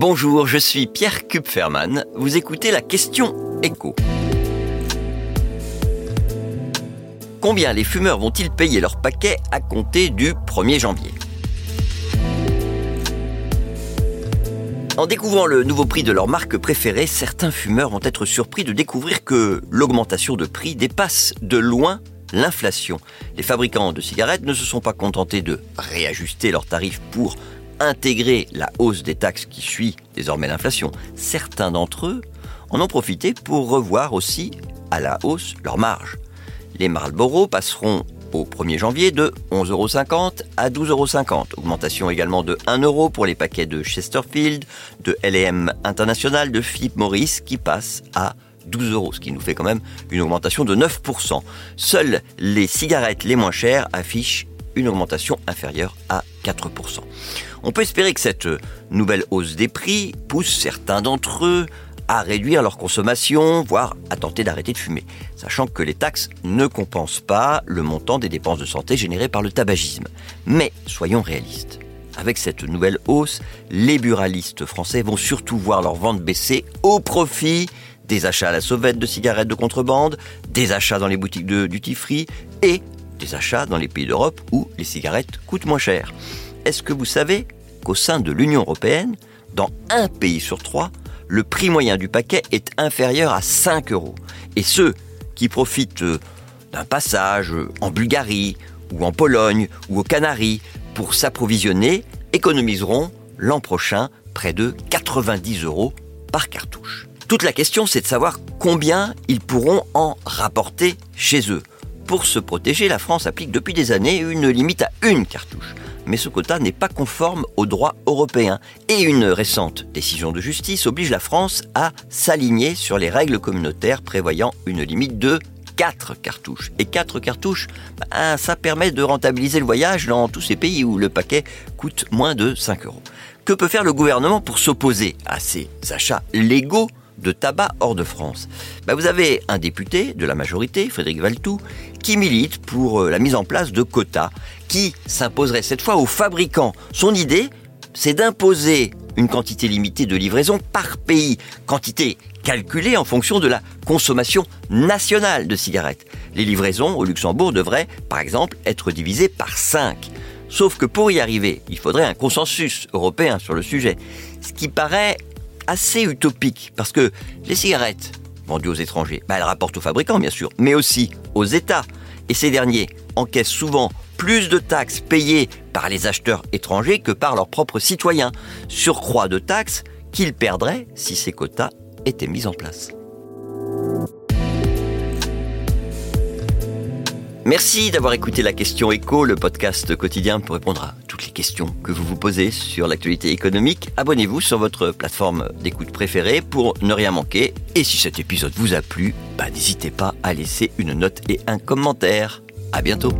Bonjour, je suis Pierre Kupferman. Vous écoutez la question écho. Combien les fumeurs vont-ils payer leur paquet à compter du 1er janvier? En découvrant le nouveau prix de leur marque préférée, certains fumeurs vont être surpris de découvrir que l'augmentation de prix dépasse de loin l'inflation. Les fabricants de cigarettes ne se sont pas contentés de réajuster leurs tarifs pour intégrer la hausse des taxes qui suit désormais l'inflation, certains d'entre eux en ont profité pour revoir aussi à la hausse leur marge. Les Marlboro passeront au 1er janvier de 11,50 euros à 12,50 euros. Augmentation également de 1 euro pour les paquets de Chesterfield, de LM International, de Philip Morris qui passent à 12 euros, ce qui nous fait quand même une augmentation de 9%. Seules les cigarettes les moins chères affichent une augmentation inférieure à 4%. On peut espérer que cette nouvelle hausse des prix pousse certains d'entre eux à réduire leur consommation, voire à tenter d'arrêter de fumer, sachant que les taxes ne compensent pas le montant des dépenses de santé générées par le tabagisme. Mais soyons réalistes. Avec cette nouvelle hausse, les buralistes français vont surtout voir leurs ventes baisser au profit des achats à la sauvette de cigarettes de contrebande, des achats dans les boutiques de duty free et des achats dans les pays d'Europe où les cigarettes coûtent moins cher. Est-ce que vous savez qu'au sein de l'Union européenne, dans un pays sur trois, le prix moyen du paquet est inférieur à 5 euros? Et ceux qui profitent euh, d'un passage euh, en Bulgarie ou en Pologne ou aux Canaries pour s'approvisionner économiseront l'an prochain près de 90 euros par cartouche. Toute la question, c'est de savoir combien ils pourront en rapporter chez eux. Pour se protéger, la France applique depuis des années une limite à une cartouche. Mais ce quota n'est pas conforme au droit européen. Et une récente décision de justice oblige la France à s'aligner sur les règles communautaires prévoyant une limite de 4 cartouches. Et 4 cartouches, ben, ça permet de rentabiliser le voyage dans tous ces pays où le paquet coûte moins de 5 euros. Que peut faire le gouvernement pour s'opposer à ces achats légaux de tabac hors de France. Bah, vous avez un député de la majorité, Frédéric Valtou, qui milite pour euh, la mise en place de quotas qui s'imposerait cette fois aux fabricants. Son idée, c'est d'imposer une quantité limitée de livraison par pays, quantité calculée en fonction de la consommation nationale de cigarettes. Les livraisons au Luxembourg devraient, par exemple, être divisées par 5. Sauf que pour y arriver, il faudrait un consensus européen sur le sujet, ce qui paraît assez utopique, parce que les cigarettes vendues aux étrangers, bah, elles rapportent aux fabricants bien sûr, mais aussi aux États. Et ces derniers encaissent souvent plus de taxes payées par les acheteurs étrangers que par leurs propres citoyens. Surcroît de taxes qu'ils perdraient si ces quotas étaient mis en place. Merci d'avoir écouté la question écho, le podcast quotidien pour répondre à toutes les questions que vous vous posez sur l'actualité économique. Abonnez-vous sur votre plateforme d'écoute préférée pour ne rien manquer. Et si cet épisode vous a plu, bah, n'hésitez pas à laisser une note et un commentaire. À bientôt.